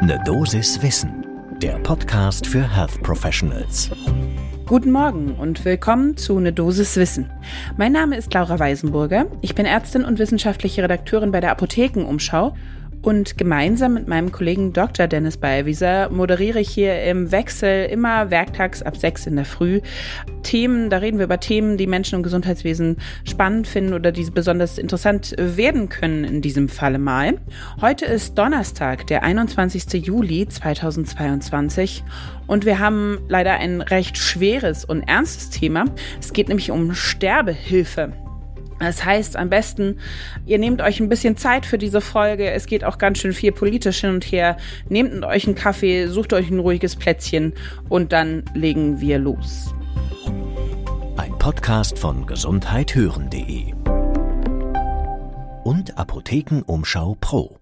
Ne Dosis Wissen, der Podcast für Health Professionals. Guten Morgen und willkommen zu Ne Dosis Wissen. Mein Name ist Laura Weisenburger. Ich bin Ärztin und wissenschaftliche Redakteurin bei der Apothekenumschau und gemeinsam mit meinem Kollegen Dr. Dennis Ballwieser moderiere ich hier im Wechsel immer werktags ab sechs in der Früh Themen. Da reden wir über Themen, die Menschen im Gesundheitswesen spannend finden oder die besonders interessant werden können in diesem Falle mal. Heute ist Donnerstag, der 21. Juli 2022 und wir haben leider ein recht schweres und ernstes Thema. Es geht nämlich um Sterbehilfe. Das heißt, am besten, ihr nehmt euch ein bisschen Zeit für diese Folge. Es geht auch ganz schön viel politisch hin und her. Nehmt euch einen Kaffee, sucht euch ein ruhiges Plätzchen und dann legen wir los. Ein Podcast von gesundheithören.de und Apothekenumschau Pro.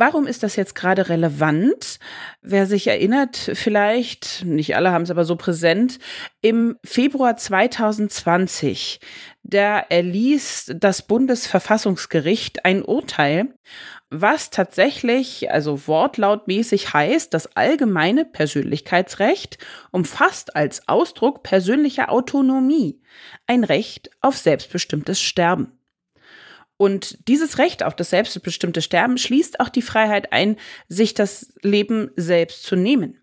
Warum ist das jetzt gerade relevant? Wer sich erinnert, vielleicht, nicht alle haben es aber so präsent, im Februar 2020, da erließ das Bundesverfassungsgericht ein Urteil, was tatsächlich, also wortlautmäßig heißt, das allgemeine Persönlichkeitsrecht umfasst als Ausdruck persönlicher Autonomie ein Recht auf selbstbestimmtes Sterben. Und dieses Recht auf das selbstbestimmte Sterben schließt auch die Freiheit ein, sich das Leben selbst zu nehmen.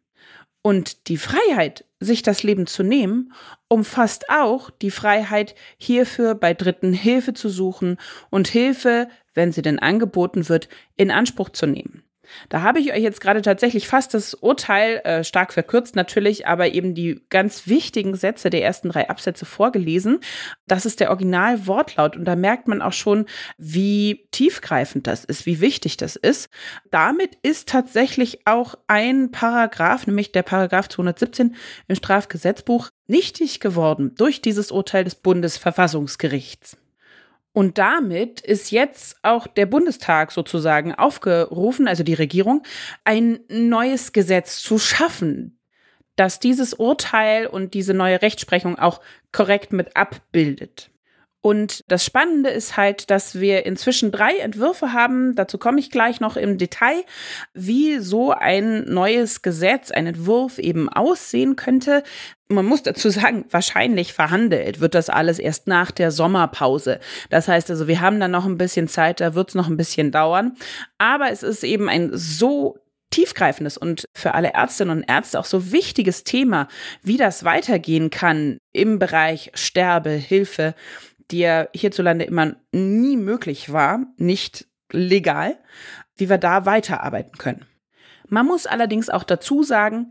Und die Freiheit, sich das Leben zu nehmen, umfasst auch die Freiheit, hierfür bei Dritten Hilfe zu suchen und Hilfe, wenn sie denn angeboten wird, in Anspruch zu nehmen. Da habe ich euch jetzt gerade tatsächlich fast das Urteil, äh, stark verkürzt natürlich, aber eben die ganz wichtigen Sätze der ersten drei Absätze vorgelesen. Das ist der Originalwortlaut und da merkt man auch schon, wie tiefgreifend das ist, wie wichtig das ist. Damit ist tatsächlich auch ein Paragraph, nämlich der Paragraph 217 im Strafgesetzbuch, nichtig geworden durch dieses Urteil des Bundesverfassungsgerichts. Und damit ist jetzt auch der Bundestag sozusagen aufgerufen, also die Regierung, ein neues Gesetz zu schaffen, das dieses Urteil und diese neue Rechtsprechung auch korrekt mit abbildet. Und das Spannende ist halt, dass wir inzwischen drei Entwürfe haben. Dazu komme ich gleich noch im Detail, wie so ein neues Gesetz, ein Entwurf eben aussehen könnte. Man muss dazu sagen, wahrscheinlich verhandelt wird das alles erst nach der Sommerpause. Das heißt also, wir haben dann noch ein bisschen Zeit, da wird es noch ein bisschen dauern. Aber es ist eben ein so tiefgreifendes und für alle Ärztinnen und Ärzte auch so wichtiges Thema, wie das weitergehen kann im Bereich Sterbehilfe, die ja hierzulande immer nie möglich war, nicht legal, wie wir da weiterarbeiten können. Man muss allerdings auch dazu sagen,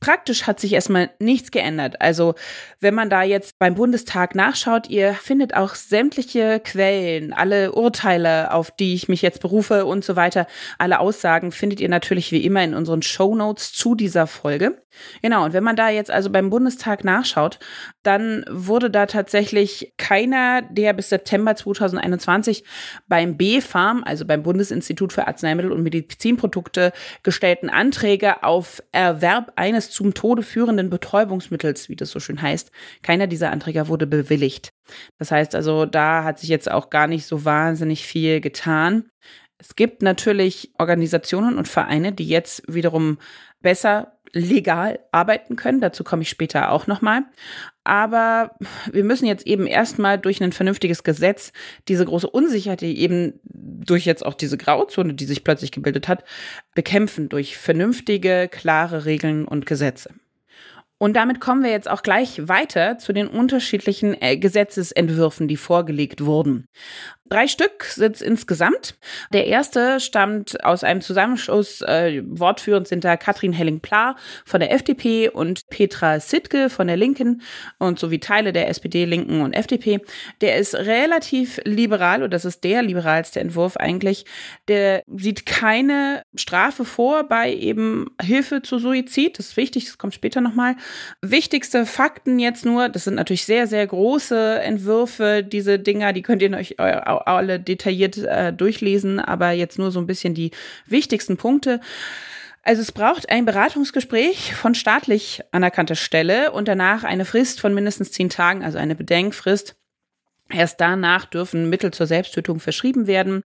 Praktisch hat sich erstmal nichts geändert. Also wenn man da jetzt beim Bundestag nachschaut, ihr findet auch sämtliche Quellen, alle Urteile, auf die ich mich jetzt berufe und so weiter, alle Aussagen findet ihr natürlich wie immer in unseren Show Notes zu dieser Folge. Genau, und wenn man da jetzt also beim Bundestag nachschaut, dann wurde da tatsächlich keiner der bis September 2021 beim BfArM, also beim Bundesinstitut für Arzneimittel und Medizinprodukte, gestellten Anträge auf Erwerb eines zum Tode führenden Betäubungsmittels, wie das so schön heißt, keiner dieser Anträge wurde bewilligt. Das heißt also, da hat sich jetzt auch gar nicht so wahnsinnig viel getan. Es gibt natürlich Organisationen und Vereine, die jetzt wiederum besser legal arbeiten können. Dazu komme ich später auch nochmal. Aber wir müssen jetzt eben erstmal durch ein vernünftiges Gesetz diese große Unsicherheit, die eben durch jetzt auch diese Grauzone, die sich plötzlich gebildet hat, bekämpfen durch vernünftige, klare Regeln und Gesetze. Und damit kommen wir jetzt auch gleich weiter zu den unterschiedlichen äh, Gesetzesentwürfen, die vorgelegt wurden. Drei Stück sind es insgesamt. Der erste stammt aus einem Zusammenschluss, äh, wortführend sind da Katrin Helling-Pla von der FDP und Petra Sittke von der Linken und sowie Teile der SPD, Linken und FDP. Der ist relativ liberal und das ist der liberalste Entwurf eigentlich. Der sieht keine Strafe vor bei eben Hilfe zu Suizid. Das ist wichtig, das kommt später nochmal. Wichtigste Fakten jetzt nur, das sind natürlich sehr, sehr große Entwürfe, diese Dinger, die könnt ihr euch alle detailliert äh, durchlesen, aber jetzt nur so ein bisschen die wichtigsten Punkte. Also es braucht ein Beratungsgespräch von staatlich anerkannter Stelle und danach eine Frist von mindestens zehn Tagen, also eine Bedenkfrist Erst danach dürfen Mittel zur Selbsttötung verschrieben werden.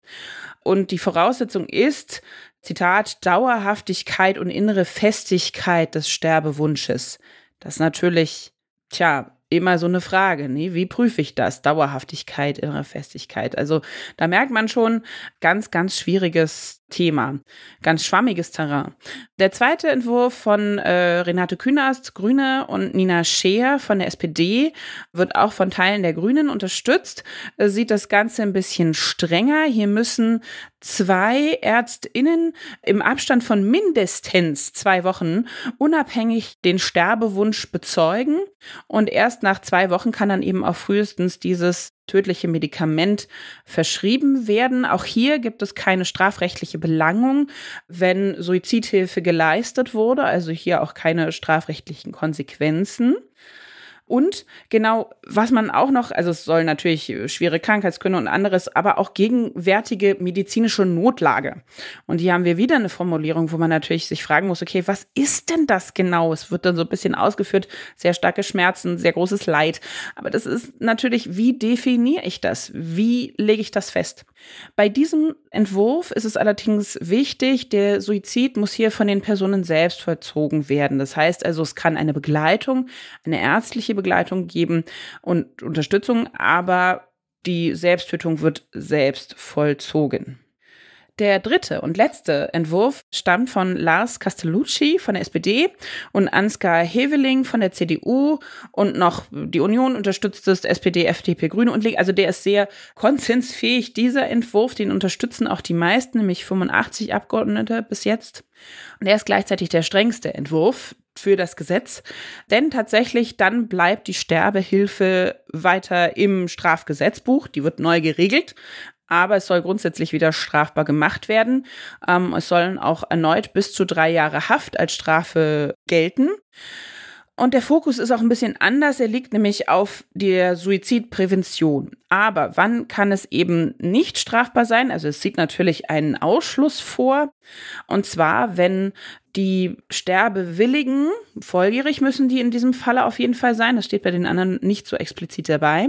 Und die Voraussetzung ist, Zitat, Dauerhaftigkeit und innere Festigkeit des Sterbewunsches. Das natürlich, tja, immer so eine Frage, ne? wie prüfe ich das? Dauerhaftigkeit, innere Festigkeit. Also da merkt man schon, ganz, ganz schwieriges Thema. Ganz schwammiges Terrain. Der zweite Entwurf von äh, Renate Künast, Grüne, und Nina Scheer von der SPD wird auch von Teilen der Grünen unterstützt. Äh, sieht das Ganze ein bisschen strenger. Hier müssen zwei ÄrztInnen im Abstand von mindestens zwei Wochen unabhängig den Sterbewunsch bezeugen. Und erst nach zwei Wochen kann dann eben auch frühestens dieses tödliche Medikament verschrieben werden. Auch hier gibt es keine strafrechtliche Belangung, wenn Suizidhilfe geleistet wurde, also hier auch keine strafrechtlichen Konsequenzen. Und genau, was man auch noch, also es soll natürlich schwere Krankheitsgründe und anderes, aber auch gegenwärtige medizinische Notlage. Und hier haben wir wieder eine Formulierung, wo man natürlich sich fragen muss, okay, was ist denn das genau? Es wird dann so ein bisschen ausgeführt, sehr starke Schmerzen, sehr großes Leid. Aber das ist natürlich, wie definiere ich das? Wie lege ich das fest? Bei diesem Entwurf ist es allerdings wichtig, der Suizid muss hier von den Personen selbst vollzogen werden. Das heißt also, es kann eine Begleitung, eine ärztliche Begleitung geben und Unterstützung, aber die Selbsttötung wird selbst vollzogen. Der dritte und letzte Entwurf stammt von Lars Castellucci von der SPD und Ansgar Heveling von der CDU und noch die Union unterstützt es, SPD, FDP, Grüne und Linke. Also der ist sehr konsensfähig. Dieser Entwurf, den unterstützen auch die meisten, nämlich 85 Abgeordnete bis jetzt. Und er ist gleichzeitig der strengste Entwurf für das Gesetz, denn tatsächlich dann bleibt die Sterbehilfe weiter im Strafgesetzbuch, die wird neu geregelt, aber es soll grundsätzlich wieder strafbar gemacht werden. Ähm, es sollen auch erneut bis zu drei Jahre Haft als Strafe gelten. Und der Fokus ist auch ein bisschen anders. Er liegt nämlich auf der Suizidprävention. Aber wann kann es eben nicht strafbar sein? Also es sieht natürlich einen Ausschluss vor. Und zwar, wenn die Sterbewilligen, volljährig müssen die in diesem Falle auf jeden Fall sein, das steht bei den anderen nicht so explizit dabei,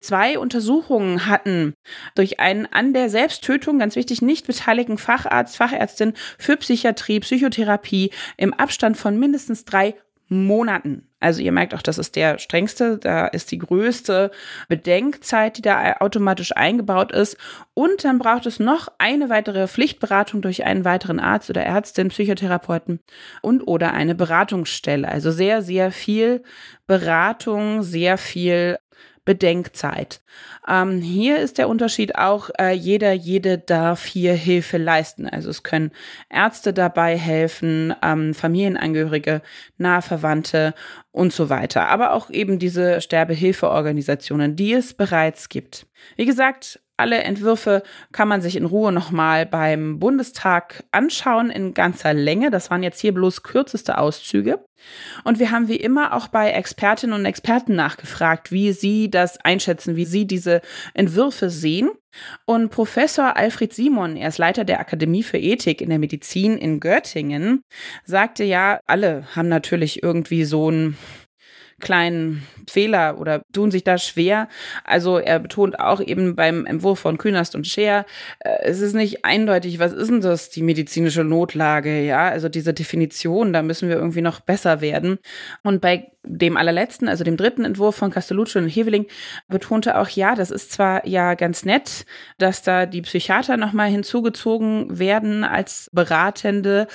zwei Untersuchungen hatten durch einen an der Selbsttötung, ganz wichtig, nicht beteiligten Facharzt, Fachärztin für Psychiatrie, Psychotherapie im Abstand von mindestens drei Monaten. Also ihr merkt auch, das ist der strengste, da ist die größte Bedenkzeit, die da automatisch eingebaut ist. Und dann braucht es noch eine weitere Pflichtberatung durch einen weiteren Arzt oder Ärztin, Psychotherapeuten und oder eine Beratungsstelle. Also sehr, sehr viel Beratung, sehr viel Bedenkzeit. Ähm, hier ist der Unterschied auch, äh, jeder, jede darf hier Hilfe leisten. Also es können Ärzte dabei helfen, ähm, Familienangehörige, Nahverwandte und so weiter. Aber auch eben diese Sterbehilfeorganisationen, die es bereits gibt. Wie gesagt, alle Entwürfe kann man sich in Ruhe nochmal beim Bundestag anschauen in ganzer Länge. Das waren jetzt hier bloß kürzeste Auszüge. Und wir haben wie immer auch bei Expertinnen und Experten nachgefragt, wie sie das einschätzen, wie sie diese Entwürfe sehen. Und Professor Alfred Simon, er ist Leiter der Akademie für Ethik in der Medizin in Göttingen, sagte ja, alle haben natürlich irgendwie so ein kleinen Fehler oder tun sich da schwer. Also er betont auch eben beim Entwurf von Künast und Scheer, äh, es ist nicht eindeutig, was ist denn das, die medizinische Notlage, ja, also diese Definition, da müssen wir irgendwie noch besser werden. Und bei dem allerletzten, also dem dritten Entwurf von Castellucci und Heveling, betonte auch, ja, das ist zwar ja ganz nett, dass da die Psychiater nochmal hinzugezogen werden als Beratende,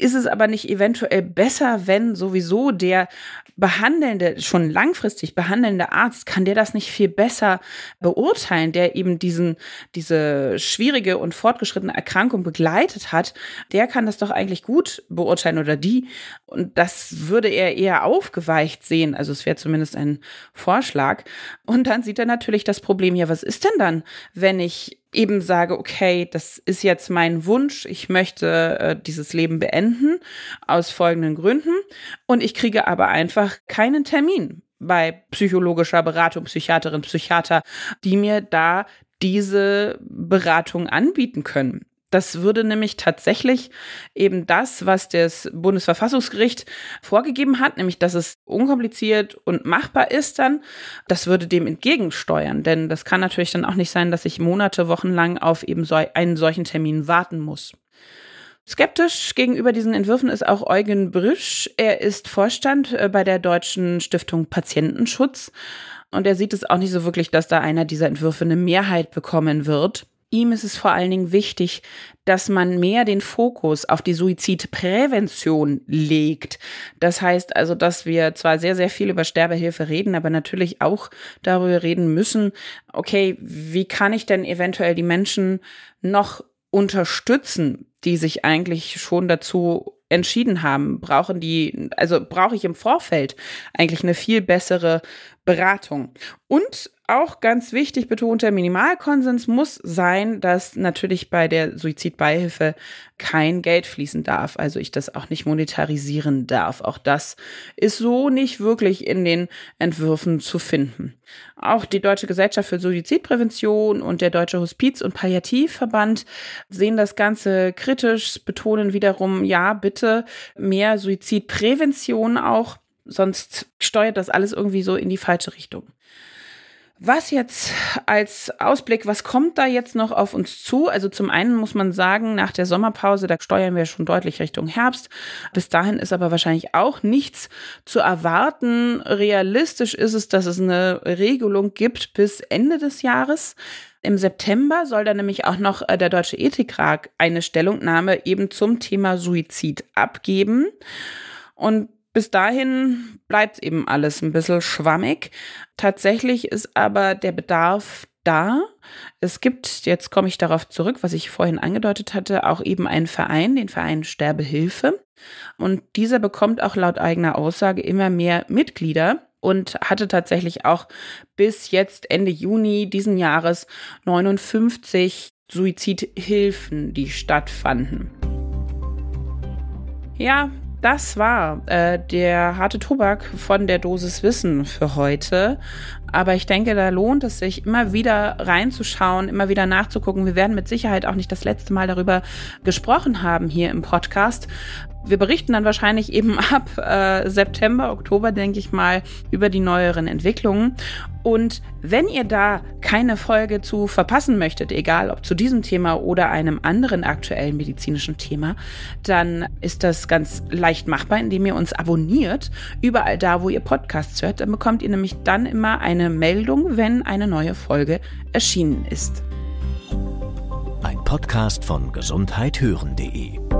ist es aber nicht eventuell besser, wenn sowieso der behandelnde, schon langfristig behandelnde Arzt, kann der das nicht viel besser beurteilen, der eben diesen, diese schwierige und fortgeschrittene Erkrankung begleitet hat, der kann das doch eigentlich gut beurteilen oder die. Und das würde er eher aufgeweicht sehen. Also es wäre zumindest ein Vorschlag. Und dann sieht er natürlich das Problem, ja, was ist denn dann, wenn ich eben sage, okay, das ist jetzt mein Wunsch, ich möchte äh, dieses Leben beenden aus folgenden Gründen und ich kriege aber einfach keinen Termin bei psychologischer Beratung, Psychiaterin, Psychiater, die mir da diese Beratung anbieten können. Das würde nämlich tatsächlich eben das, was das Bundesverfassungsgericht vorgegeben hat, nämlich dass es unkompliziert und machbar ist dann, das würde dem entgegensteuern. Denn das kann natürlich dann auch nicht sein, dass ich Monate, Wochen lang auf eben so einen solchen Termin warten muss. Skeptisch gegenüber diesen Entwürfen ist auch Eugen Brüsch. Er ist Vorstand äh, bei der Deutschen Stiftung Patientenschutz und er sieht es auch nicht so wirklich, dass da einer dieser Entwürfe eine Mehrheit bekommen wird. Ihm ist es vor allen Dingen wichtig, dass man mehr den Fokus auf die Suizidprävention legt. Das heißt also, dass wir zwar sehr, sehr viel über Sterbehilfe reden, aber natürlich auch darüber reden müssen, okay, wie kann ich denn eventuell die Menschen noch unterstützen, die sich eigentlich schon dazu entschieden haben, brauchen die, also brauche ich im Vorfeld eigentlich eine viel bessere Beratung. Und auch ganz wichtig betont, der Minimalkonsens muss sein, dass natürlich bei der Suizidbeihilfe kein Geld fließen darf. Also ich das auch nicht monetarisieren darf. Auch das ist so nicht wirklich in den Entwürfen zu finden. Auch die Deutsche Gesellschaft für Suizidprävention und der Deutsche Hospiz- und Palliativverband sehen das Ganze kritisch, betonen wiederum, ja, bitte mehr Suizidprävention auch sonst steuert das alles irgendwie so in die falsche Richtung. Was jetzt als Ausblick, was kommt da jetzt noch auf uns zu? Also zum einen muss man sagen, nach der Sommerpause, da steuern wir schon deutlich Richtung Herbst. Bis dahin ist aber wahrscheinlich auch nichts zu erwarten. Realistisch ist es, dass es eine Regelung gibt bis Ende des Jahres. Im September soll dann nämlich auch noch äh, der Deutsche Ethikrat eine Stellungnahme eben zum Thema Suizid abgeben. Und bis dahin bleibt eben alles ein bisschen schwammig. Tatsächlich ist aber der Bedarf da. Es gibt, jetzt komme ich darauf zurück, was ich vorhin angedeutet hatte, auch eben einen Verein, den Verein Sterbehilfe. Und dieser bekommt auch laut eigener Aussage immer mehr Mitglieder und hatte tatsächlich auch bis jetzt Ende Juni diesen Jahres 59 Suizidhilfen, die stattfanden. Ja, das war äh, der harte Tobak von der Dosis Wissen für heute. Aber ich denke, da lohnt es sich, immer wieder reinzuschauen, immer wieder nachzugucken. Wir werden mit Sicherheit auch nicht das letzte Mal darüber gesprochen haben hier im Podcast. Wir berichten dann wahrscheinlich eben ab äh, September, Oktober, denke ich mal, über die neueren Entwicklungen. Und wenn ihr da keine Folge zu verpassen möchtet, egal ob zu diesem Thema oder einem anderen aktuellen medizinischen Thema, dann ist das ganz leicht machbar, indem ihr uns abonniert, überall da, wo ihr Podcasts hört. Dann bekommt ihr nämlich dann immer eine Meldung, wenn eine neue Folge erschienen ist. Ein Podcast von gesundheithören.de